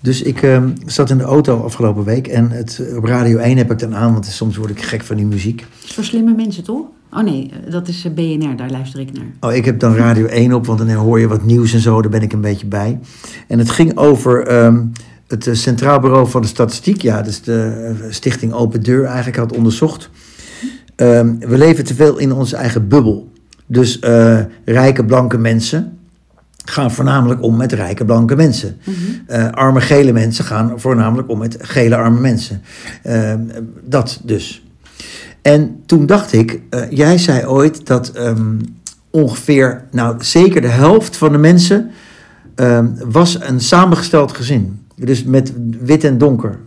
Dus ik ehm, zat in de auto afgelopen week en het, op Radio 1 heb ik dan aan, want soms word ik gek van die muziek. Voor slimme mensen, toch? Oh nee, eh, dat is eh, BNR, daar luister ik naar. Oh, ik heb dan Radio 1 op, want dan hoor je wat nieuws en zo, daar ben ik een beetje bij. En het ging over ehm, het eh, Centraal Bureau van de Statistiek, ja, dus de Stichting Open Deur eigenlijk had onderzocht. Ehm, we leven te veel in onze eigen bubbel. Dus rijke blanke mensen gaan voornamelijk om met rijke blanke mensen. Eh, arme gele mensen gaan voornamelijk om met gele arme mensen. Ehm, dat dus. En toen dacht ik, eh, jij zei ooit dat ehm, ongeveer, nou zeker de helft van de mensen ehm, was een samengesteld gezin. Dus met wit en donker.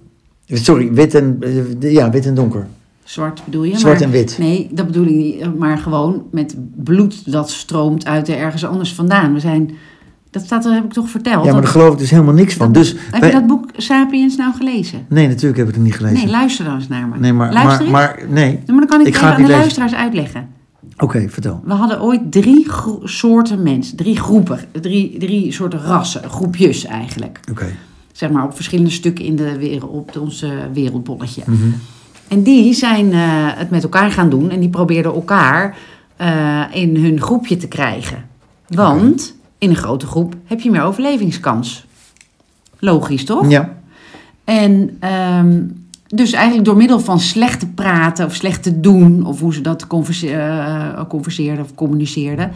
Sorry, wit en, eh, ja, wit en donker. Zwart bedoel je? Zwart maar- en wit. Nee, dat bedoel ik niet. eh, Maar gewoon met bloed dat stroomt uit er ergens anders vandaan. We zijn... Dat staat, dat heb ik toch verteld? Ja, maar daar geloof ik dus helemaal niks van. Dus heb wij- je dat boek Sapiens nou gelezen? Nee, natuurlijk heb ik het niet gelezen. Nee, luister dan eens naar me. Nee, maar, luister maar, nee. Maar dan kan ik, Ik even aan de lezen. luisteraars uitleggen. Oké, vertel. We hadden ooit drie soorten mensen, drie groepen, drie, drie soorten rassen, groepjes eigenlijk. Oké. Zeg maar op verschillende stukken in de wereld, op ons eh, wereldbolletje. Mhm. En die zijn eh, het met elkaar gaan doen en die probeerden elkaar eh, in hun groepje te krijgen. Want in een grote groep heb je meer overlevingskans. Logisch, toch? Ja. En ehm, dus eigenlijk door middel van slecht te praten of slecht te doen, of hoe ze dat converse- eh, converseerden of communiceerden,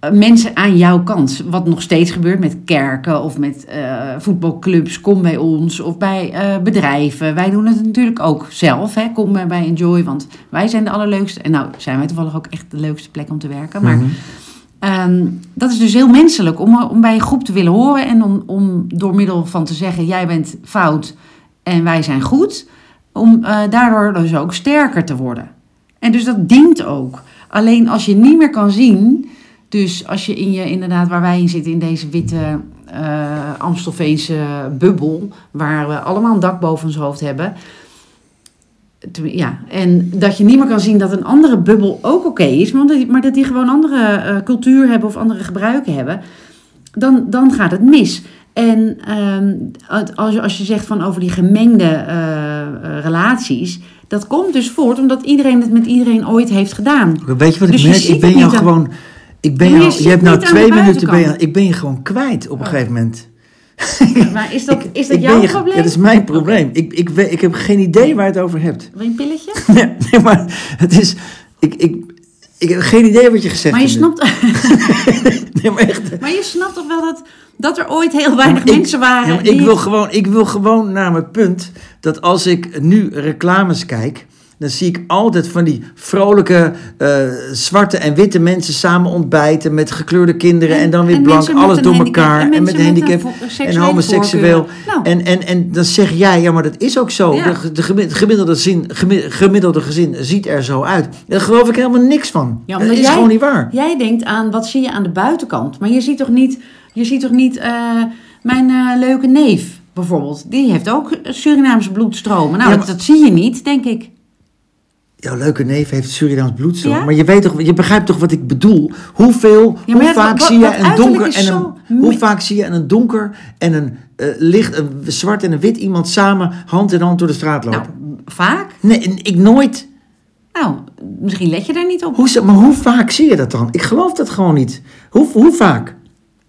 eh, mensen aan jouw kant. Wat nog steeds gebeurt met kerken of met eh, voetbalclubs, kom bij ons of bij bedrijven. Wij doen het natuurlijk ook zelf. Hè. Kom bij Enjoy, want wij zijn de allerleukste. En nou zijn wij toevallig ook echt de leukste plek om te werken. Maar Mhm. Ehm, dat is dus heel menselijk om, om bij een groep te willen horen en om, om door middel van te zeggen: jij bent fout en wij zijn goed, om eh, daardoor dus ook sterker te worden. En dus dat dient ook. Alleen als je niet meer kan zien, dus als je in je, inderdaad, waar wij in zitten, in deze witte eh Amstelveense bubbel, waar we allemaal een dak boven ons hoofd hebben. Ja, en dat je niet meer kan zien dat een andere bubbel ook oké is, maar dat, maar dat die gewoon andere eh, cultuur hebben of andere gebruiken hebben, dan, dan gaat het mis. En ehm, als, je, als je zegt van over die gemengde eh, eh, relaties, dat komt dus voort omdat iedereen het met iedereen ooit heeft gedaan. Weet je wat Dus ik merk? ziet Ik ben jou gewoon... Ik ben je je, hebt nou twee minuten... Ben je, ik ben je gewoon kwijt op een gegeven moment. Maar is dat, is dat ik jouw je- probleem? Ja, dat is mijn probleem. Ik, ik, ik heb geen idee waar je het over hebt. Wil je een pilletje? Nee, nee, maar het is... Ik, ik, ik heb geen idee wat je gezegd Maar je, hebt. snapt, Nee, maar echt. maar je snapt toch wel dat, dat er ooit heel weinig mensen waren Ja, maar die... ik, wil gewoon, ik wil gewoon naar mijn punt dat als ik nu reclames kijk, dan zie ik altijd van die vrolijke eh, zwarte en witte mensen samen ontbijten met gekleurde kinderen en, dan weer en blank, alles door elkaar en, met handicap en homoseksueel. Nou, En, en, en dan zeg jij, ja, maar dat is ook zo. Ja. De, de gemi- gemiddelde, zin, gemi- gemiddelde gezin ziet er zo uit. Daar geloof ik helemaal niks van. Ja, dat is jij- gewoon niet waar. Jij denkt aan wat zie je aan de buitenkant. Maar je ziet toch niet, je ziet toch niet eh, mijn eh, leuke neef bijvoorbeeld. Die heeft ook Surinaamse bloedstromen. Nou, Ja, dat, maar- dat zie je niet, denk ik. Jouw leuke neef heeft Surinaams bloedstroom. Ja? Maar je, weet toch, je begrijpt toch wat ik bedoel? Hoeveel, Ja, hoe vaak wat- zie je een donker en een, zo hoe mi- vaak zie je een donker en een eh, licht, een zwart en een wit iemand samen hand in hand door de straat lopen? Nou, vaak. Nee, ik nooit. Nou, misschien let je daar niet op. Hoe, maar hoe vaak zie je dat dan? Ik geloof dat gewoon niet. Hoe, hoe vaak?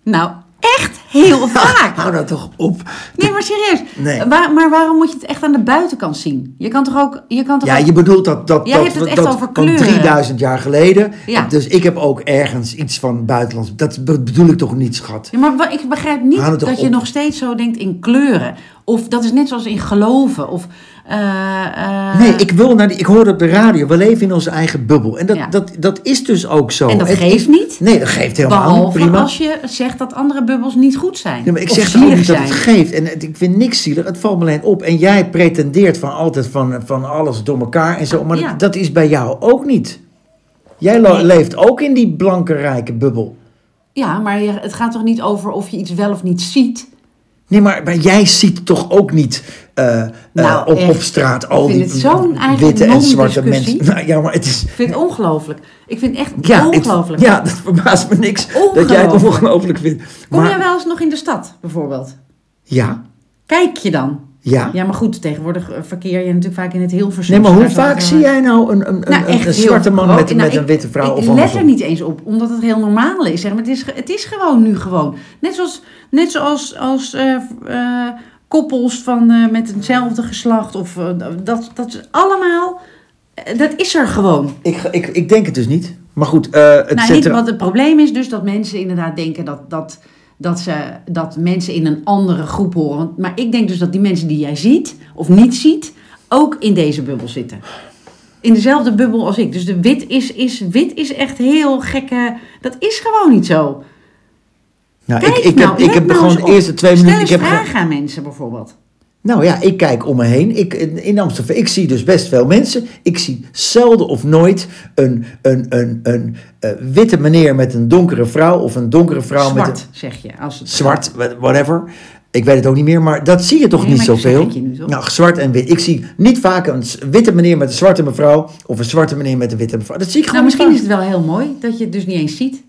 Nou, echt heel vaak. Hou dat toch op. Nee, maar serieus. Nee. Waar- maar waarom moet je het echt aan de buitenkant zien? Je kan toch ook... Je kan toch Ja, ook- je bedoelt dat, dat, Jij dat, hebt het echt dat over kleuren. 3000 jaar geleden. Ja. Dus ik heb ook ergens iets van buitenlands. Dat be- bedoel ik toch niet, schat? Ja, maar ik begrijp niet toch dat je nog steeds zo denkt in kleuren. Of dat is net zoals in geloven. Of, eh, eh, Nee, ik wil naar die, ik hoorde op de radio, we leven in onze eigen bubbel. En dat, Ja. dat, dat is dus ook zo. En dat geeft niet. Nee, dat geeft helemaal niet. Behalve Prima. als je zegt dat andere bubbels niet goed zijn. Ja, maar ik Of zeg ook niet dat zijn. het geeft. En het- ik vind niks zielig. Het valt me alleen op. En jij pretendeert van altijd van, van alles door elkaar en zo. Maar Ja. dat, dat is bij jou ook niet. Jij Nee. leeft ook in die blanke, rijke bubbel. Ja, maar het gaat toch niet over of je iets wel of niet ziet? Nee, maar, maar jij ziet toch ook niet eh, eh, Nou, op, echt. op straat al die witte en zwarte mensen. Nou, ja, maar het is... Ik vind het ongelooflijk. Ik vind het echt Ja, ongelooflijk. ja, dat verbaast me niks dat jij het Ongelooflijk. vindt. Kom jij wel eens nog in de stad, bijvoorbeeld? Ja, Kijk je dan? Ja. Ja, maar goed, tegenwoordig eh, verkeer je natuurlijk vaak in het Hilversum. Nee, maar hoe vaak zie jij nou een, een, een, Nou, een heel zwarte man met, Nou, met een ik- witte vrouw ik of let er niet eens op, omdat het heel normaal is. Zeg maar. het, is het is gewoon nu gewoon. Net zoals, net zoals als, eh, eh, koppels van, met hetzelfde geslacht. Of, dat, dat is allemaal... Dat is er gewoon. Ik, ik, ik denk het dus niet. Maar goed, het Nou, niet, er- wat het probleem is dus dat mensen inderdaad denken dat, dat, dat, ze, dat mensen in een andere groep horen. Maar ik denk dus dat die mensen die jij ziet of niet ziet, ook in deze bubbel zitten. In dezelfde bubbel als ik. Dus de wit is, is, wit is echt heel gekke. Dat is gewoon niet zo. nou, Kijk ik, ik nou, heb, ik heb nou gewoon de eerste twee minuten... Ik heb ge- vragen aan mensen bijvoorbeeld. Nou ja, ik kijk om me heen. Ik, in Amsterdam, ik zie dus best veel mensen. Ik zie zelden of nooit een, een, een, een, eh, witte meneer met een donkere vrouw of een donkere vrouw met Zwart, een zeg je. Als het, zwart, whatever. Ik weet het ook niet meer, maar dat zie je toch Nee, niet zoveel? Nou, zwart en wit. Ik zie niet vaak een witte meneer met een zwarte mevrouw of een zwarte meneer met een witte mevrouw. Dat zie ik gewoon Nou, misschien is het wel heel mooi dat je het dus niet eens ziet.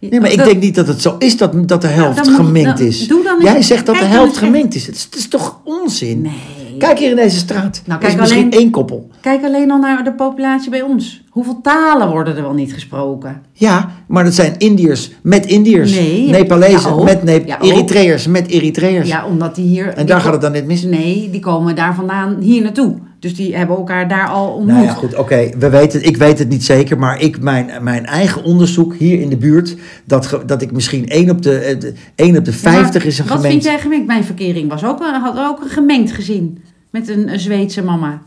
Nee, maar ik denk niet dat het zo is dat, dat de helft je- gemengd is. doe dan Jij zegt dat de helft gemengd is. Het is, het is toch onzin? Nee. Kijk hier in deze straat. Nou, is kijk misschien alleen- één koppel. Kijk alleen al naar de populatie bij ons. Hoeveel talen worden er wel niet gesproken? Ja, maar dat zijn Indiërs met Indiërs. Nee, Nepalezen ja, met Nep Ja. Eritreërs met Eritreërs. Ja, omdat die hier... en daar gaat het dan net mis. Nee, die komen daar vandaan hier naartoe. Dus die hebben elkaar daar al ontmoet. Nou ja, goed, oké. we weten. Ik weet het niet zeker, maar ik, mijn, mijn eigen onderzoek hier in de buurt, dat, dat ik misschien 1 op de, eh, de, 1 op de Ja, 50 is een Wat gemengd. vind jij gemengd? Mijn verkering was ook, een- had ook een gemengd gezin. Met een, een Zweedse mama.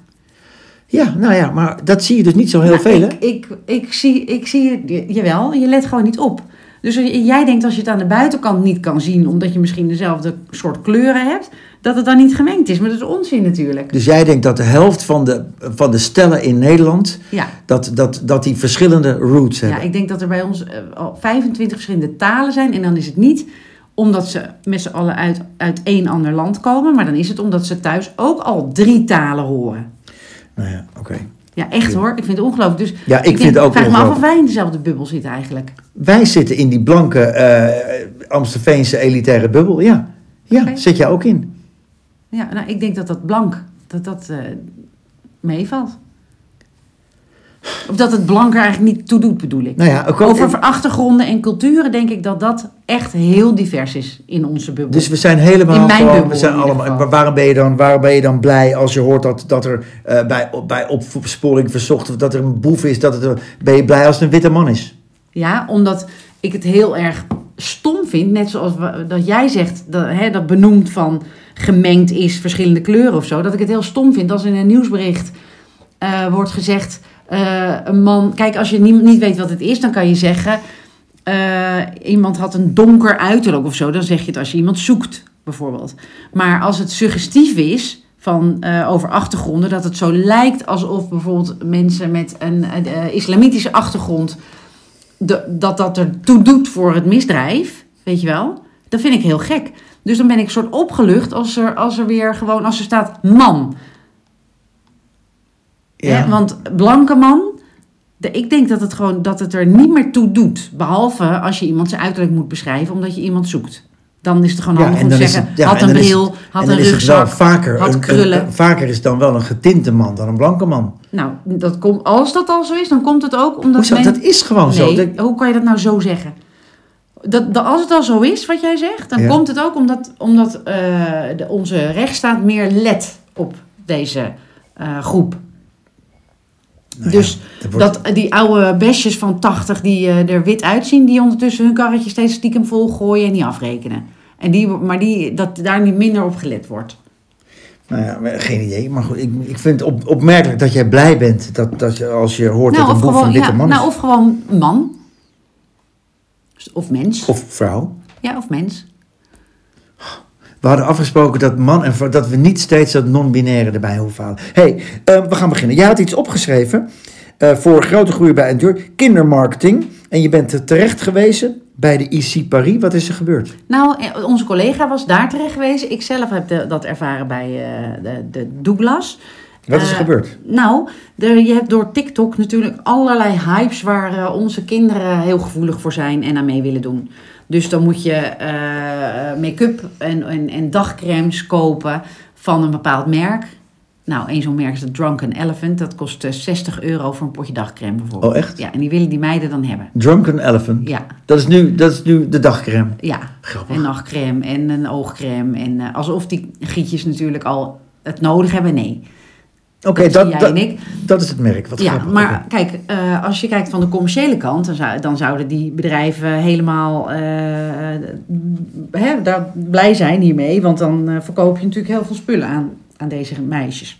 Ja, nou ja, maar dat zie je dus niet zo heel Nou, veel, hè? ik, ik, ik zie, ik zie jawel, je let gewoon niet op. Dus jij denkt als je het aan de buitenkant niet kan zien, omdat je misschien dezelfde soort kleuren hebt, dat het dan niet gemengd is. Maar dat is onzin natuurlijk. Dus jij denkt dat de helft van de, van de stellen in Nederland, Ja, dat, dat, dat die verschillende roots hebben. ja ik denk dat er bij ons eh, al 25 verschillende talen zijn. En dan is het niet omdat ze met z'n allen uit, uit één ander land komen, maar dan is het omdat ze thuis ook al drie talen horen. Nou ja, oké. Ja, echt hoor. Ik vind het ongelooflijk. Dus Ja, ik vind het ook vraag me af of wij in dezelfde bubbel zitten eigenlijk. Wij zitten in die blanke eh Amstelveense elitaire bubbel, ja. Ja, zit jij ook in. Ja, nou, ik denk dat dat blank, dat dat eh, meevalt. Of dat het blank er eigenlijk niet toe doet, bedoel ik. Nou ja, ook Over achtergronden en culturen denk ik dat dat echt heel divers is in onze bubbel. Dus we zijn helemaal In mijn bubbel we zijn allemaal, waarom ben je dan, waarom ben je dan blij als je hoort dat, dat er eh, bij, bij opsporing verzocht of dat er een boef is, dat het, ben je blij als het een witte man is? Ja, omdat ik het heel erg stom vind. Net zoals we- dat jij zegt, dat, hè, dat benoemd van gemengd is, verschillende kleuren of zo. Dat ik het heel stom vind als in een nieuwsbericht eh, wordt gezegd... eh, een man... Kijk, als je niet, niet weet wat het is, dan kan je zeggen... eh, iemand had een donker uiterlijk of zo. Dan zeg je het als je iemand zoekt, bijvoorbeeld. Maar als het suggestief is... Van, over achtergronden, dat het zo lijkt alsof bijvoorbeeld mensen met een islamitische achtergrond dat dat er toe doet voor het misdrijf, weet je wel, dat vind ik heel gek. Dus dan ben ik een soort opgelucht als er, als er weer gewoon, als er staat man. Hè? Want blanke man, de, ik denk dat het gewoon, dat het er niet meer toe doet. Behalve als je iemand zijn uiterlijk moet beschrijven, omdat je iemand zoekt. Dan is het gewoon Ja, handig en om te zeggen, het- ja, had en een bril, het- had en een rugzak. vaker, had een- krullen. een- vaker is het dan wel een getinte man dan een blanke man. Nou, dat komt, als dat al zo is, dan komt het ook omdat Hoezo? men- Dat is gewoon zo. Nee, Dat- hoe kan je dat nou zo zeggen? Dat, dat, als het al zo is wat jij zegt, dan Ja. komt het ook omdat, omdat eh, de, onze rechtsstaat meer let op deze eh, groep. nou dus dat wordt- dat die oude besjes van 80 die eh, er wit uitzien, die ondertussen hun karretje steeds stiekem vol gooien en niet afrekenen. En die, maar die, dat daar niet minder op gelet wordt. Nou ja, geen idee. Maar goed, ik, ik vind het op, opmerkelijk dat jij blij bent dat, dat je, als je hoort Nou, dat een boef gewoon, een witte ja, man nou, of gewoon man. Of mens. Of vrouw. Ja, of mens. We hadden afgesproken dat man en vrouw, dat we niet steeds dat non-binaire erbij hoeven halen. hey, eh, we gaan beginnen. Jij had iets opgeschreven eh, voor grote groei bij Endure, kindermarketing. En je bent terecht gewezen bij de IC Paris. Wat is er gebeurd? Nou, eh, onze collega was daar terecht geweest. Ik zelf heb de- dat ervaren bij eh, de, de Douglas. Wat is er Eh, gebeurd? Nou, er, je hebt door TikTok natuurlijk allerlei hypes waar eh, onze kinderen heel gevoelig voor zijn en aan mee willen doen. Dus dan moet je eh, make-up en, en, en dagcremes kopen van een bepaald merk. Nou, één zo'n merk is de Drunken Elephant. Dat kost eh, 60 euro voor een potje dagcreme bijvoorbeeld. Oh, echt? Ja, en die willen die meiden dan hebben. Drunken Elephant. Ja, Dat, is nu, dat is nu de dagcreme. ja. Grappig. En nachtcreme en een oogcreme. En alsof die gietjes natuurlijk al het nodig hebben. Nee. Oké, dat dat, dat, is het merk. Wat Ja, grappig. maar kijk, eh, als je kijkt van de commerciële kant, dan, zou, dan zouden die bedrijven helemaal eh, hè, daar blij zijn hiermee. Want dan eh, verkoop je natuurlijk heel veel spullen aan, aan deze meisjes.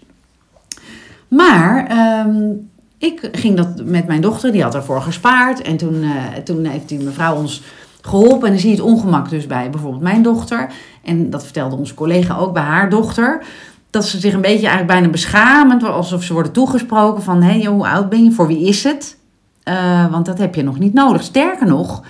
Maar ehm, ik ging dat met mijn dochter, die had ervoor gespaard. En toen, eh, toen heeft die mevrouw ons geholpen. En dan zie je het ongemak dus bij bijvoorbeeld mijn dochter. En dat vertelde onze collega ook bij haar dochter. Dat ze zich een beetje eigenlijk bijna beschamend, alsof ze worden toegesproken van... hé, hoe oud ben je? Voor wie is het? Eh, want dat heb je nog niet nodig. Sterker nog,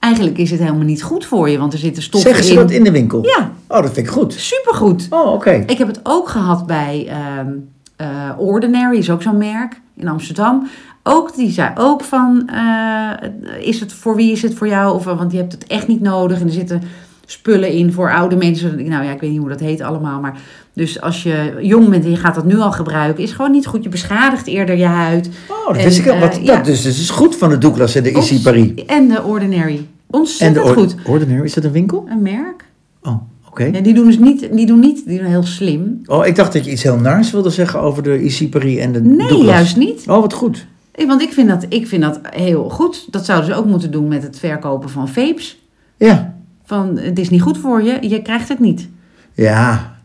eigenlijk is het helemaal niet goed voor je. Want er zitten stoffen Zeggen ze in. dat in de winkel? Ja, Oh, dat vind ik goed. supergoed. Oh, oké. Ik heb het ook gehad bij ehm, eh, Ordinary, is ook zo'n merk in Amsterdam. Ook, die zei ook van, eh, is het voor wie is het voor jou? Of, want je hebt het echt niet nodig. En er zitten spullen in voor oude mensen. Nou ja, ik weet niet hoe dat heet allemaal. Maar dus als je jong bent en je gaat dat nu al gebruiken, is gewoon niet goed. Je beschadigt eerder je huid. Oh, dat En, wist ik al. eh, Wat, ja. dat, dus het is goed van de Douglas en de Issy Paris. En de Ordinary. En Ontzettend de Or- goed. Ordinary, is dat een winkel? Een merk. Oh, oké. Ja, die doen dus niet, die doen niet, die doen heel slim. Oh, ik dacht dat je iets heel naars wilde zeggen over de Issy Paris en de Nee, Douglas. juist niet. Oh, wat goed. Want ik vind, dat, ik vind dat heel goed. Dat zouden ze ook moeten doen met het verkopen van vapes. Ja. Van, het is niet goed voor je, je krijgt het niet. Ja.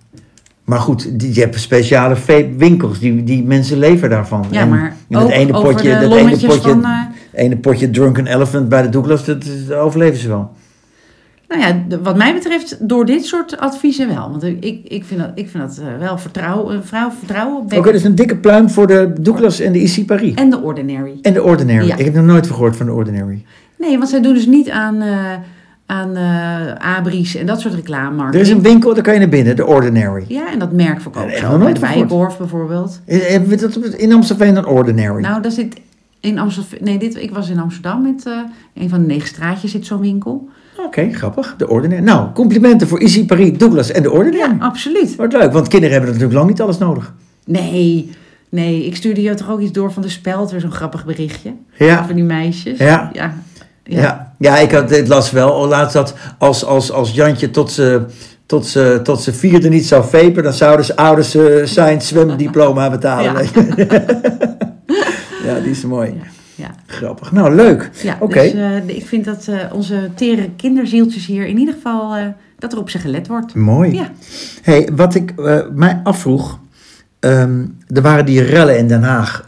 Maar goed, die, je hebt speciale winkels. Die, die mensen leven daarvan. Ja, maar en het ene over potje, dat ene potje, van... eh, ene potje Drunken Elephant bij de Douglas, dat, dat overleven ze wel. nou ja, wat mij betreft door dit soort adviezen wel. Want ik, ik vind dat, ik vind dat eh, wel vertrouwen, een vrouw vertrouwen Oké, opwekken. dus een dikke pluim voor de Douglas en de Issy Paris. En de Ordinary. En de Ordinary. Ja. Ik heb nog nooit gehoord van de Ordinary. Nee, want zij doen dus niet aan, eh aan eh abris en dat soort reclame. Er is een winkel, daar kan je naar binnen, de Ordinary. Ja, en dat merk verkopen Nee, ze ook. Bij van. Bijenkorf bijvoorbeeld. Eh, Hebben we dat in Amsterdam een Ordinary? Nou, daar zit in Amsterdam... Nee, dit, ik was in Amsterdam met eh, een van de negen straatjes zit zo'n winkel. Oké, grappig. De Ordinary. Nou, complimenten voor Issy Paris, Douglas en de Ordinary. Ja, absoluut. Wordt leuk, want kinderen hebben natuurlijk lang niet alles nodig. Nee, nee, ik stuurde je toch ook iets door van de speld, weer zo'n grappig berichtje. Ja. Over die meisjes. Ja. Ja. Ja, ja. ik had, ik las wel oh, laatst dat als, als, als Jantje tot ze, tot, ze, tot ze vierde niet zou vapen, dan zouden ze ouders eh, zijn zwemdiploma betalen. Ja. ja, die is mooi. Ja. Grappig. Nou, leuk. Ja, dus eh, ik vind dat eh, onze tere kinderzieltjes hier in ieder geval, dat er op ze gelet wordt. Mooi. Ja. Hey, wat ik mij afvroeg, ehm, er waren die rellen in Den Haag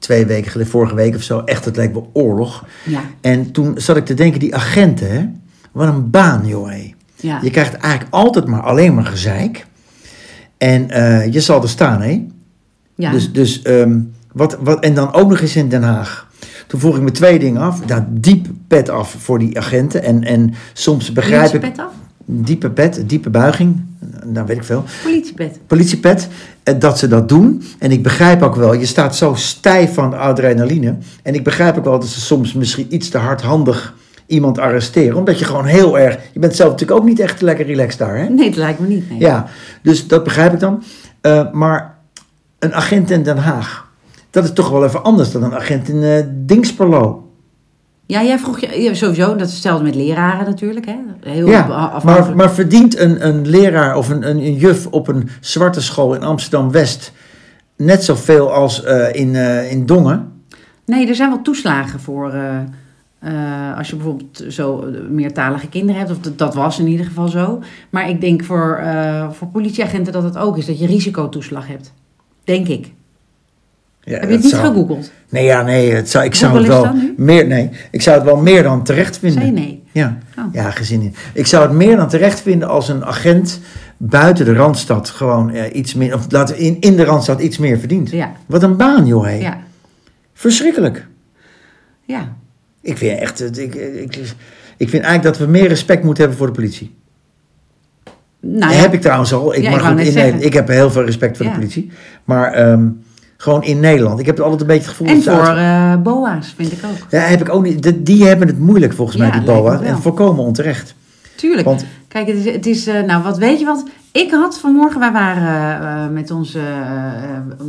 twee weken geleden, vorige week of zo, echt, het leek wel oorlog. Ja, En toen zat ik te denken, die agenten, hè? wat een baan, joh. hé. ja. Je krijgt eigenlijk altijd maar alleen maar gezeik. En eh, je zal er staan, hè? ja. Dus, dus ehm, wat, wat, en dan ook nog eens in Den Haag. Toen vroeg ik me twee dingen af. Nou, diep pet af voor die agenten. En, en soms begrijp ik... Politiepet af? Diepe pet, diepe buiging. Nou, weet ik veel. Politiepet. Politiepet. eh, Dat ze dat doen. En ik begrijp ook wel, je staat zo stijf van adrenaline. En ik begrijp ook wel dat ze soms misschien iets te hardhandig iemand arresteren. Omdat je gewoon heel erg... Je bent zelf natuurlijk ook niet echt lekker relaxed daar, hè? Nee, dat lijkt me niet. Nee. Ja, dus dat begrijp ik dan. Eh, maar een agent in Den Haag, dat is toch wel even anders dan een agent in eh Dingsperlo. Ja, jij vroeg je sowieso, dat is hetzelfde met leraren natuurlijk. Hè? Heel Ja, maar, maar verdient een, een leraar of een, een, een juf op een zwarte school in Amsterdam-West net zoveel als eh, in, eh, in Dongen? Nee, er zijn wel toeslagen voor. eh, als je bijvoorbeeld zo meertalige kinderen hebt, of dat, dat was in ieder geval zo. Maar ik denk voor, voor politieagenten dat het ook is, dat je risicotoeslag hebt. Denk ik. Ja, Heb je het niet zou- gegoogeld? Nee, ja, nee, het zou, ik zou het wel meer, nee, ik zou het wel meer dan terecht vinden. Zei nee. Ja, Oh. ja, gezien in. Ik zou het meer dan terecht vinden als een agent buiten de Randstad gewoon eh, iets meer, of laten in, in de Randstad iets meer verdient. Ja, Wat een baan, joh. hé. ja, Verschrikkelijk. ja. Ik vind echt, het- ik, ik, ik vind eigenlijk dat we meer respect moeten hebben voor de politie. Nou ja, heb ik trouwens al. Ik, Ja, goed, net in, zeggen. ik heb heel veel respect voor de politie. Maar ehm, Gewoon in Nederland. Ik heb altijd een beetje het gevoel... En dat voor eh, boa's, vind ik ook. Ja, heb ik ook niet. Die, die hebben het moeilijk volgens mij, die lijkt me BOA. wel. En volkomen onterecht. Tuurlijk. Want Kijk, het is, het is eh, nou wat weet je wat? Ik had vanmorgen, wij waren eh, met onze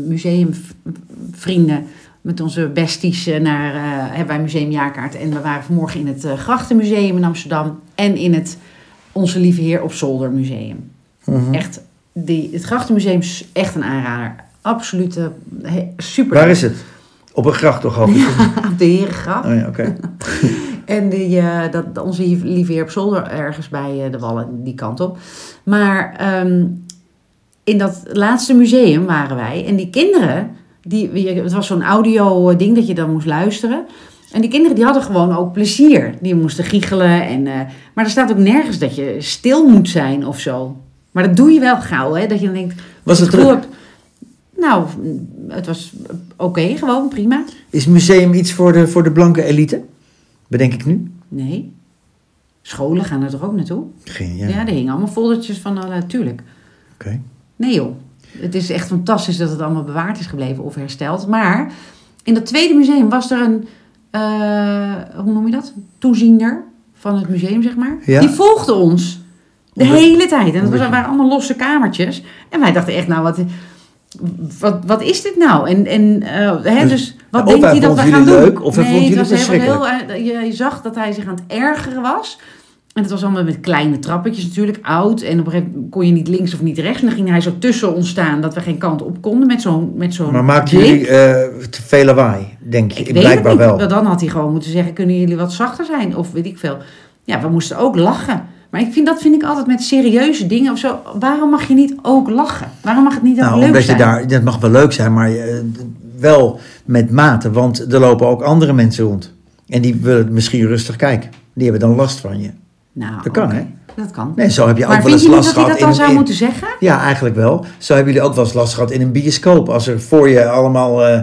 museumvrienden, met onze besties naar, hebben wij museumjaarkaart. En we waren vanmorgen in het Grachtenmuseum in Amsterdam en in het Onze Lieve Heer op Zolder Museum. mhm. Echt, die, het Grachtenmuseum is echt een aanrader. Absolute, he- super. waar is het? Op een gracht toch ik? Op de Herengracht. Oh ja, oké. En die, eh, dat, onze lieve heer op zolder ergens bij eh, de Wallen, die kant op. Maar ehm, in dat laatste museum waren wij. En die kinderen, die, het was zo'n audio ding dat je dan moest luisteren. En die kinderen die hadden gewoon ook plezier. Die moesten giechelen. En, eh, maar er staat ook nergens dat je stil moet zijn of zo. Maar dat doe je wel gauw, hè? Dat je dan denkt... Was het hebt- Nou, het was oké, gewoon prima. Is museum iets voor de, voor de blanke elite? Bedenk ik nu? Nee. Scholen gaan er toch ook naartoe? Geen, Ja, ja. er hingen allemaal foldertjes van, uh, tuurlijk. Oké. Nee joh, het is echt fantastisch dat het allemaal bewaard is gebleven of hersteld. Maar in dat tweede museum was er een, eh, hoe noem je dat? Toeziender van het museum, zeg maar. Ja. Die volgde ons de Omdat- hele tijd. En dat was, waren allemaal losse kamertjes. En wij dachten echt, nou wat... Wat, wat is dit nou? En, en eh, hè, Dus- dus wat denkt hij dat we gaan doen? leuk, of hij nee, vond jullie het was heel, eh, je, zag dat hij zich aan het ergeren was. En het was allemaal met kleine trappetjes natuurlijk, oud. En op een gegeven moment kon je niet links of niet rechts. En dan ging hij zo tussen ons staan dat we geen kant op konden met zo'n met zo'n Maar maakten jullie eh, te veel lawaai, denk je? Ik weet het Blijkbaar niet. wel. Dan had hij gewoon moeten zeggen, kunnen jullie wat zachter zijn? Of weet ik veel. Ja, we moesten ook lachen. Maar ik vind, dat vind ik altijd met serieuze dingen of zo. Waarom mag je niet ook lachen? Waarom mag het niet ook Nou, leuk omdat zijn? je daar, dat mag wel leuk zijn, maar eh, wel met mate. Want er lopen ook andere mensen rond. En die willen misschien rustig kijken. Die hebben dan last van je. Nou, Dat kan, hè? Dat kan. Nee, zo heb je ook maar wel vind eens je niet last dat hij gehad. dat dan in zou in- moeten zeggen? Ja, eigenlijk wel. Zo hebben jullie ook wel eens last gehad in een bioscoop. Als er voor je allemaal... eh,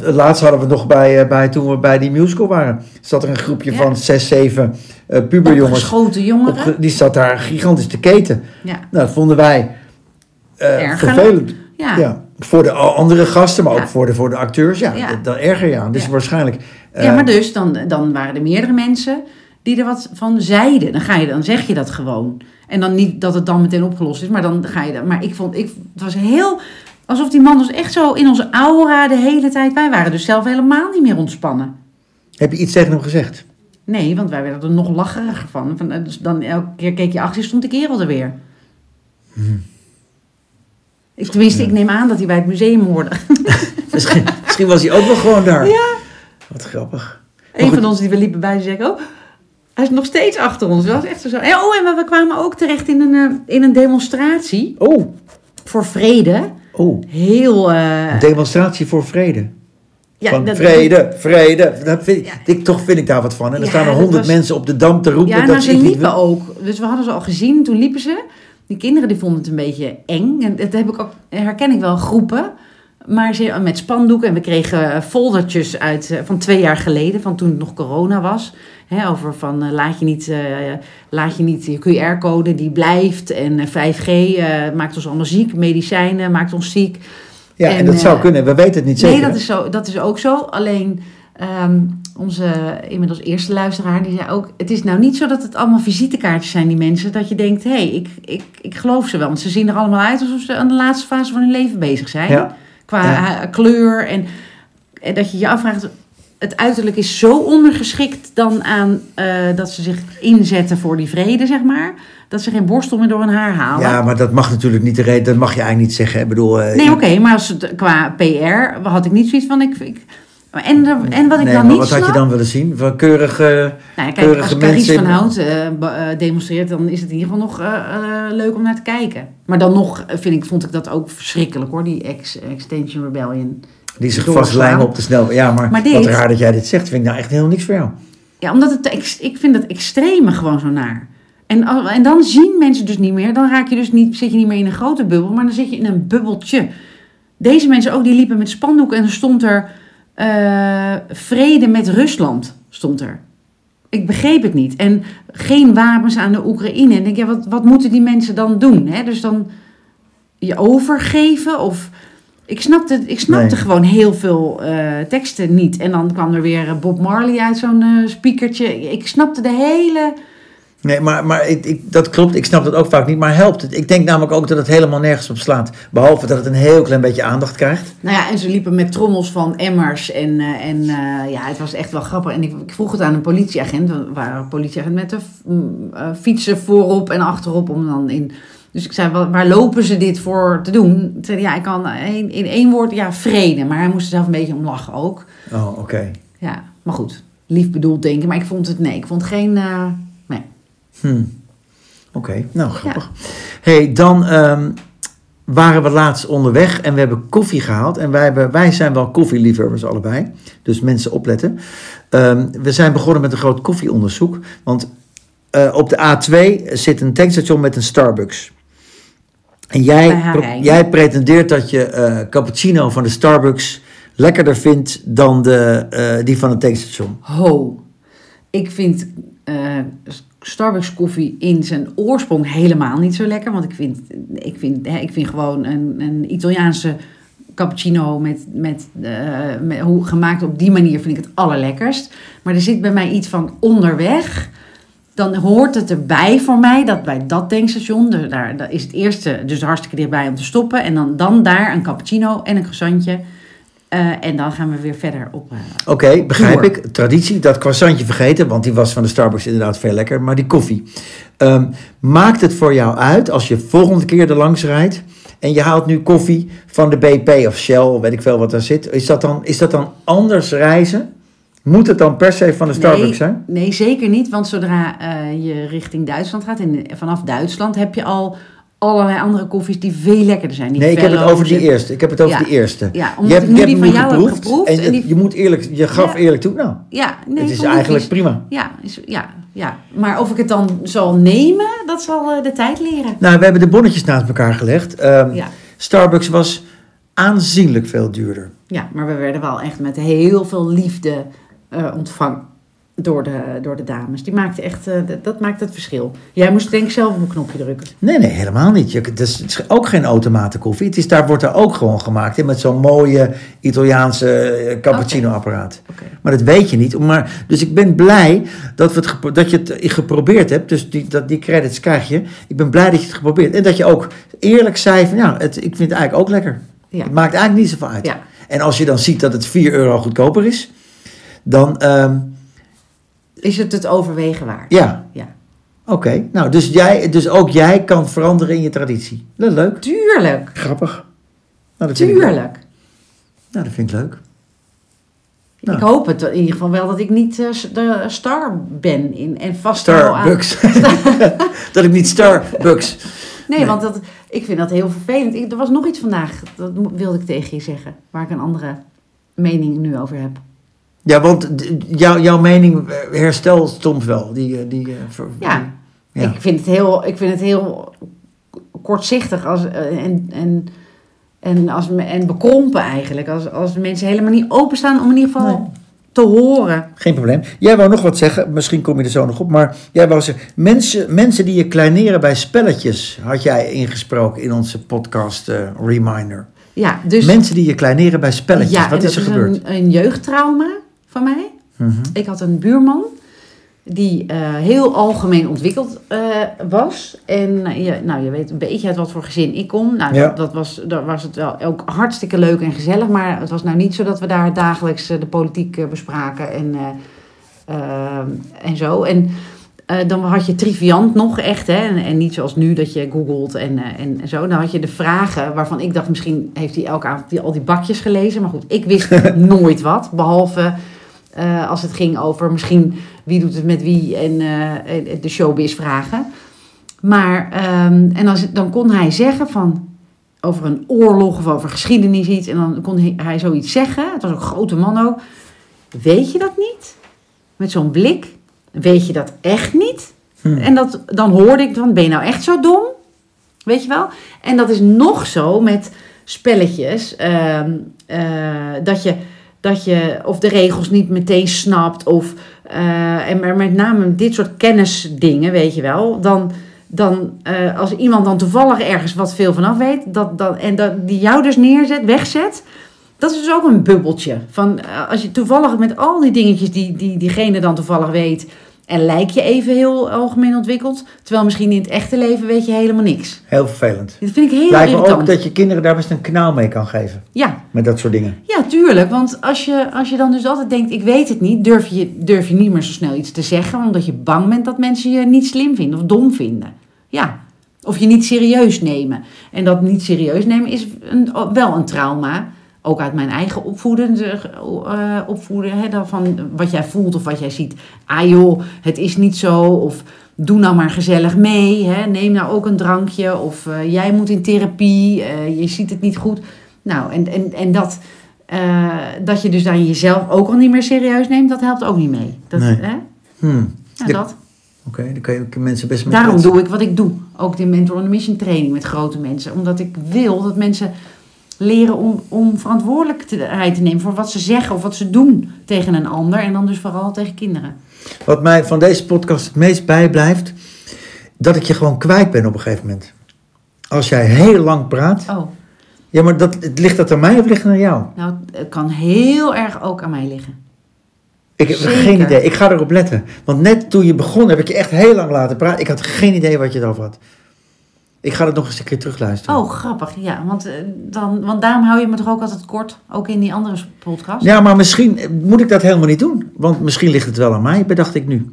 laatst hadden we nog bij, eh, bij, toen we bij die musical waren. Zat er een groepje Ja. van zes, zeven eh puberjongens. Opgeschoten jongeren. opge- die zat daar gigantisch te keten. Ja. Nou, dat vonden wij vervelend. Ja. Ja. Voor de andere gasten, maar ook voor de, voor de acteurs. Ja, dat, dat erger je aan. Dus Ja. waarschijnlijk... ja, maar dus, dan, dan waren er meerdere mensen die er wat van zeiden. Dan, ga je, dan zeg je dat gewoon. En dan niet dat het dan meteen opgelost is, maar dan ga je... dat- Maar ik vond, ik, het was heel... Alsof die man was echt zo in onze aura de hele tijd. Wij waren dus zelf helemaal niet meer ontspannen. Heb je iets tegen hem gezegd? Nee, want wij werden er nog lacheriger van. van eh, dus dan elke keer keek je achter, stond de kerel er weer. Ik, tenminste, ik neem aan dat hij bij het museum hoorde. Misschien, misschien was hij ook wel gewoon daar. Ja. Wat grappig. Een van ons die we liepen bij, zei: Oh, hij is nog steeds achter ons. Dat was echt zo. En, oh, en we, we kwamen ook terecht in een, eh, in een demonstratie Oh, voor vrede. oh. Heel. eh, demonstratie voor vrede. ja, van dat- vrede, vrede. Dat vind ik, ik- toch vind ik daar wat van. En er Ja, staan er honderd mensen op de dam te roepen Ja, dat nou, ze liepen wil. ook. Dus we hadden ze al gezien. Toen liepen ze. Die kinderen die vonden het een beetje eng. En dat heb ik ook, herken ik wel, groepen. Maar ze, met spandoeken. En we kregen foldertjes uit, eh, van twee jaar geleden. Van toen het nog corona was. Hè, over van eh, laat je niet, eh, laat je niet je QR-code die blijft. En eh, 5G eh, maakt ons allemaal ziek. Medicijnen maakt ons ziek. Ja, en, en, dat zou kunnen. We weten het niet zeker. Nee, dat is, zo, dat is ook zo. Alleen ehm, onze inmiddels eerste luisteraar, die zei ook... Het is nou niet zo dat het allemaal visitekaartjes zijn, die mensen. Dat je denkt, hé, hey, ik, ik, ik geloof ze wel. Want ze zien er allemaal uit alsof ze aan de laatste fase van hun leven bezig zijn. Ja. Qua Ja. kleur. En, en dat je je afvraagt... Het uiterlijk is zo ondergeschikt dan aan eh, dat ze zich inzetten voor die vrede, zeg maar. Dat ze geen borstel meer door hun haar halen. Ja, maar dat mag natuurlijk niet de reden. Dat mag je eigenlijk niet zeggen. Ik bedoel, eh, Nee, oké, maar als het, qua PR had ik niet zoiets van... Ik, ik, en, er- en wat ik nee, dan niet wat snap... had je dan willen zien? Van keurige... Nou kijk, keurige als Carice mensen van Hout eh, demonstreert, dan is het in ieder geval nog leuk om naar te kijken. Maar dan nog vind ik, vond ik dat ook verschrikkelijk hoor, die ex Extension Rebellion. Die zich vastlijmen op de snel. Ja, maar, Maar dit- wat raar dat jij dit zegt. Vind ik nou echt helemaal niks voor jou. Ja, omdat het, ik vind het extreme gewoon zo naar. En, en dan zien mensen dus niet meer, dan raak je dus niet, zit je niet meer in een grote bubbel, maar dan zit je in een bubbeltje. Deze mensen ook, die liepen met spandoeken en er stond er eh, vrede met Rusland, stond er. Ik begreep het niet. En geen wapens aan de Oekraïne. En ik denk, ja, wat, wat moeten die mensen dan doen? Hè? Dus dan je overgeven of... Ik snapte, ik snapte Nee. gewoon heel veel eh, teksten niet. En dan kwam er weer eh, Bob Marley uit zo'n eh speakertje. Ik snapte de hele... Nee, maar, maar ik, ik, dat klopt. Ik snap dat ook vaak niet. Maar helpt het? Ik denk namelijk ook dat het helemaal nergens op slaat. Behalve dat het een heel klein beetje aandacht krijgt. Nou ja, en ze liepen met trommels van emmers. En, en ja, het was echt wel grappig. En ik, ik vroeg het aan een politieagent. We waren een politieagent met de eh, fietsen voorop en achterop. Om dan in... Dus ik zei, wa- waar lopen ze dit voor te doen? Zei ja, ik kan één- in één woord, ja, vrede. Maar hij moest er zelf een beetje om lachen ook. Oh, oké. Ja, maar goed. Lief bedoeld denken. Maar ik vond het, nee, ik vond geen... eh, nee. Hm. Oké, nou grappig. hey, dan ehm, waren we laatst onderweg en we hebben koffie gehaald. En wij, hebben, wij zijn wel koffieliefhebbers allebei. Dus mensen opletten. Ehm, we zijn begonnen met een groot koffieonderzoek. Want eh, op de A2 zit een tankstation met een Starbucks. En jij, jij pretendeert dat je eh, cappuccino van de Starbucks lekkerder vindt dan de, eh, die van het tankstation. Ho. Ik vind eh, Starbucks koffie in zijn oorsprong helemaal niet zo lekker. Want ik vind, ik vind, hè, ik vind gewoon een, een Italiaanse cappuccino met, met, met hoe gemaakt op die manier vind ik het allerlekkerst. Maar er zit bij mij iets van onderweg. Dan hoort het erbij voor mij dat bij dat tankstation, dus daar, daar is het eerste dus hartstikke dichtbij om te stoppen. En dan, dan daar een cappuccino en een croissantje. Eh, en dan gaan we weer verder op. eh, Oké, begrijp ik. Traditie, dat croissantje vergeten, want die was van de Starbucks inderdaad veel lekker. Maar die koffie. Ehm, maakt het voor jou uit als je volgende keer er langs rijdt en je haalt nu koffie van de BP of Shell, weet ik veel wat daar zit. Is dat dan, is dat dan anders reizen? Moet het dan per se van de Starbucks nee, zijn? Nee, zeker niet. Want zodra eh, je richting Duitsland gaat, en vanaf Duitsland heb je al allerlei andere koffies die veel lekkerder zijn. Die Nee, ik heb het over die en- eerste. Ik heb het over Ja. die eerste. Ja, je omdat hebt, ik nu je die van jou heb geproefd. En, en je- die- je moet eerlijk, je gaf Ja. eerlijk toe. Nou, Ja, nee, het is eigenlijk prima. Ja, is, ja, ja, maar of ik het dan zal nemen, dat zal eh, de tijd leren. Nou, we hebben de bonnetjes naast elkaar gelegd. Ehm, Ja. Starbucks was aanzienlijk veel duurder. ja, maar we werden wel echt met heel veel liefde eh, ontvangen door de, door de dames. Die maakten echt, eh, dat, maakt het verschil. Jij moest denk ik zelf op een knopje drukken. Nee, nee, helemaal niet. Je, het, is, het is ook geen automatenkoffie. Het is, daar wordt er ook gewoon gemaakt. Hè, met zo'n mooie Italiaanse eh, cappuccino-apparaat. Maar dat weet je niet. Maar, dus ik ben blij dat, we het, dat je het geprobeerd hebt. Dus die, dat, die credits krijg je. Ik ben blij dat je het geprobeerd hebt. En dat je ook eerlijk zei van ja, het, ik vind het eigenlijk ook lekker. Ja. Het maakt eigenlijk niet zoveel uit. Ja. En als je dan ziet dat het 4 euro goedkoper is, dan ehm, Is het het overwegen waard? ja, Ja. oké. Nou, dus, jij, dus ook jij kan veranderen in je traditie. Leuk. Tuurlijk, Grappig. Nou, dat tuurlijk. Nou, dat vind ik leuk. Nou. Ik hoop het in ieder geval wel dat ik niet eh, de star ben in, en vast hou aan- Starbucks. dat ik niet Starbucks. Nee, Nee. want dat, ik vind dat heel vervelend. Ik, er was nog iets vandaag, dat wilde ik tegen je zeggen, waar ik een andere mening nu over heb. Ja, want jou, jouw mening herstelt soms wel. Die, eh, die, eh, ver- Ja. Ja. Ik, vind het heel, ik vind het heel kortzichtig als, eh, en, en, en, als, en bekrompen eigenlijk. Als, als mensen helemaal niet openstaan om in ieder geval Nee. te horen. Geen probleem. Jij wou nog wat zeggen, misschien kom je er zo nog op. Maar jij wou zeggen, mensen, mensen die je kleineren bij spelletjes, had jij ingesproken in onze podcast Reminder. Ja, dus mensen die je kleineren bij spelletjes, ja, wat is er gebeurd? Een, een jeugdtrauma van mij. Mhm. Ik had een buurman die eh, heel algemeen ontwikkeld eh, was. En eh, je, nou, je weet een beetje uit wat voor gezin ik kom. Nou, Ja. dat, dat was, daar was het wel ook hartstikke leuk en gezellig. Maar het was nou niet zo dat we daar dagelijks de politiek bespraken en, en zo. En dan had je triviant nog echt, hè, en, en niet zoals nu dat je googelt en, en zo. Dan had je de vragen waarvan ik dacht, misschien heeft hij elke avond die, al die bakjes gelezen. Maar goed, ik wist nooit wat, behalve eh, als het ging over misschien wie doet het met wie en eh, de showbiz vragen. Maar, ehm, en als, dan kon hij zeggen van over een oorlog of over geschiedenis iets. En dan kon hij, hij zoiets zeggen. Het was ook een grote man ook. Weet je dat niet? Met zo'n blik. Weet je dat echt niet? Hm. En dat, dan hoorde ik van, ben je nou echt zo dom? Weet je wel? En dat is nog zo met spelletjes. ehm, eh, dat, je, dat je of de regels niet meteen snapt. Of, eh, en maar met name dit soort kennisdingen, weet je wel. Dan, dan eh, als iemand dan toevallig ergens wat veel vanaf weet, dat, dat, en dat, die jou dus neerzet, wegzet, dat is dus ook een bubbeltje. Van, eh, als je toevallig met al die dingetjes die, die diegene dan toevallig weet, en lijk je even heel algemeen ontwikkeld, terwijl misschien in het echte leven weet je helemaal niks. Heel vervelend. Dat vind ik heel Lijkt me irritant. ook dat je kinderen daar best een knauw mee kan geven. Ja, Met dat soort dingen. ja, tuurlijk. Want als je, als je dan dus altijd denkt, ik weet het niet, durf je, durf je niet meer zo snel iets te zeggen, omdat je bang bent dat mensen je niet slim vinden of dom vinden. Ja. Of je niet serieus nemen. En dat niet serieus nemen is een, wel een trauma. Ook uit mijn eigen opvoeden, eh, opvoeden hè, dan van wat jij voelt of wat jij ziet. Ah joh, het is niet zo. Of doe nou maar gezellig mee. Hè. Neem nou ook een drankje. Of eh, jij moet in therapie. eh, je ziet het niet goed. Nou, en, en, en dat, dat je dus dan jezelf ook al niet meer serieus neemt, dat helpt ook niet mee. Dat, Nee. hè? Hmm. Ja, dat. Oké, dan kan je ook mensen best mee Daarom doe ik wat ik doe. Ook de Mentor on a Mission training met grote mensen. Omdat ik wil dat mensen leren om, om verantwoordelijkheid te nemen voor wat ze zeggen of wat ze doen tegen een ander. En dan dus vooral tegen kinderen. Wat mij van deze podcast het meest bijblijft, dat ik je gewoon kwijt ben op een gegeven moment. Als jij heel lang praat, Oh, ja, maar dat, ligt dat aan mij of ligt het aan jou? nou, het kan heel erg ook aan mij liggen. Ik heb Zeker. geen idee. Ik ga erop letten. Want net toen je begon, heb ik je echt heel lang laten praten. Ik had geen idee wat je erover had. Ik ga het nog eens een keer terugluisteren. Oh, grappig. Ja, want, eh, dan, want daarom hou je me toch ook altijd kort. Ook in die andere podcast. Ja, maar misschien eh, moet ik dat helemaal niet doen. Want misschien ligt het wel aan mij, bedacht ik nu.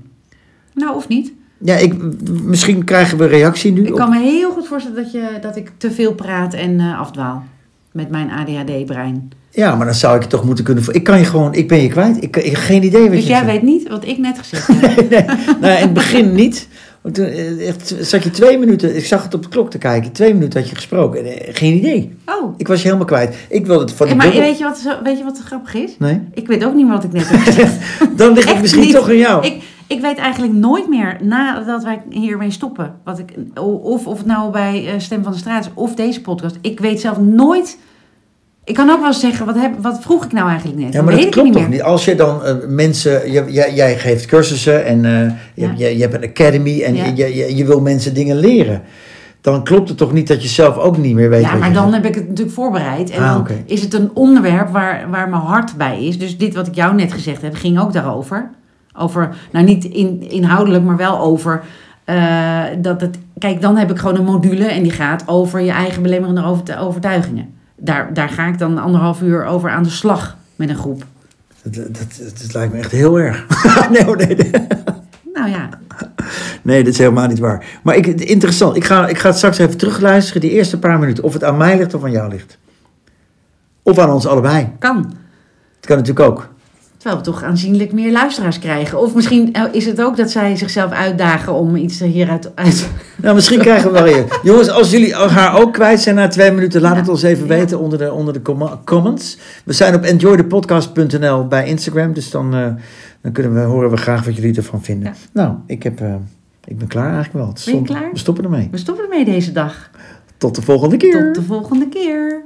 Nou, of niet. Ja, ik, misschien krijgen we reactie nu. Ik op- kan me heel goed voorstellen dat, je, dat ik te veel praat en eh, afdwaal. Met mijn ADHD-brein. Ja, maar dan zou ik het toch moeten kunnen... Ik kan je gewoon... Ik ben je kwijt. Ik, ik heb geen idee wat Dus je jij zegt. weet niet wat ik net gezegd heb. nee, nou, in het begin niet. Toen eh, echt, zat je twee minuten... Ik zag het op de klok te kijken. Twee minuten had je gesproken. Eh, Geen idee. Oh, Ik was je helemaal kwijt. Ik wilde het van die maar weet je, wat, zo- weet je wat grappig is? Nee? Ik weet ook niet meer wat ik net heb gezegd. Dan ligt het misschien niet. toch aan jou. ik, ik weet eigenlijk nooit meer, nadat wij hiermee stoppen, wat ik, of, of het nou bij eh, Stem van de Straat is, of deze podcast. Ik weet zelf nooit... Ik kan ook wel zeggen, wat, heb, wat vroeg ik nou eigenlijk net? Ja, maar dat klopt niet toch niet? Als je dan eh, mensen... Je, jij, jij geeft cursussen en eh, je, Ja. je, je hebt een academy en je, je, je wil mensen dingen leren. Dan klopt het toch niet dat je zelf ook niet meer weet Ja, maar dan heb ik het natuurlijk voorbereid. En Ah, dan is het een onderwerp waar, waar mijn hart bij is. Dus dit wat ik jou net gezegd heb, ging ook daarover. Over, nou niet in, inhoudelijk, maar wel over... eh, dat het, kijk, dan heb ik gewoon een module en die gaat over je eigen belemmerende overtu- overtuigingen. Daar, daar ga ik dan anderhalf uur over aan de slag met een groep. Dat, dat, dat, lijkt me echt heel erg. nee, hoor, nee, nee. Nou ja, Nee, dat is helemaal niet waar. Maar ik, interessant. Ik ga, ik ga het straks even terugluisteren, die eerste paar minuten. Of het aan mij ligt of aan jou ligt. Of aan ons allebei. kan. Dat kan natuurlijk ook. Terwijl we toch aanzienlijk meer luisteraars krijgen. Of misschien eh, is het ook dat zij zichzelf uitdagen om iets hieruit uit... Nou, misschien krijgen we wel weer. Jongens, als jullie haar ook kwijt zijn na twee minuten, laat Ja. het ons even Ja. weten onder de, onder de com- comments. We zijn op enjoythepodcast.nl bij Instagram, dus dan, eh, dan kunnen we, horen we graag wat jullie ervan vinden. Ja. Nou, ik, heb, eh, ik ben klaar eigenlijk wel. Het Ben je klaar? We stoppen ermee. We stoppen ermee deze dag. Tot de volgende keer. Tot de volgende keer.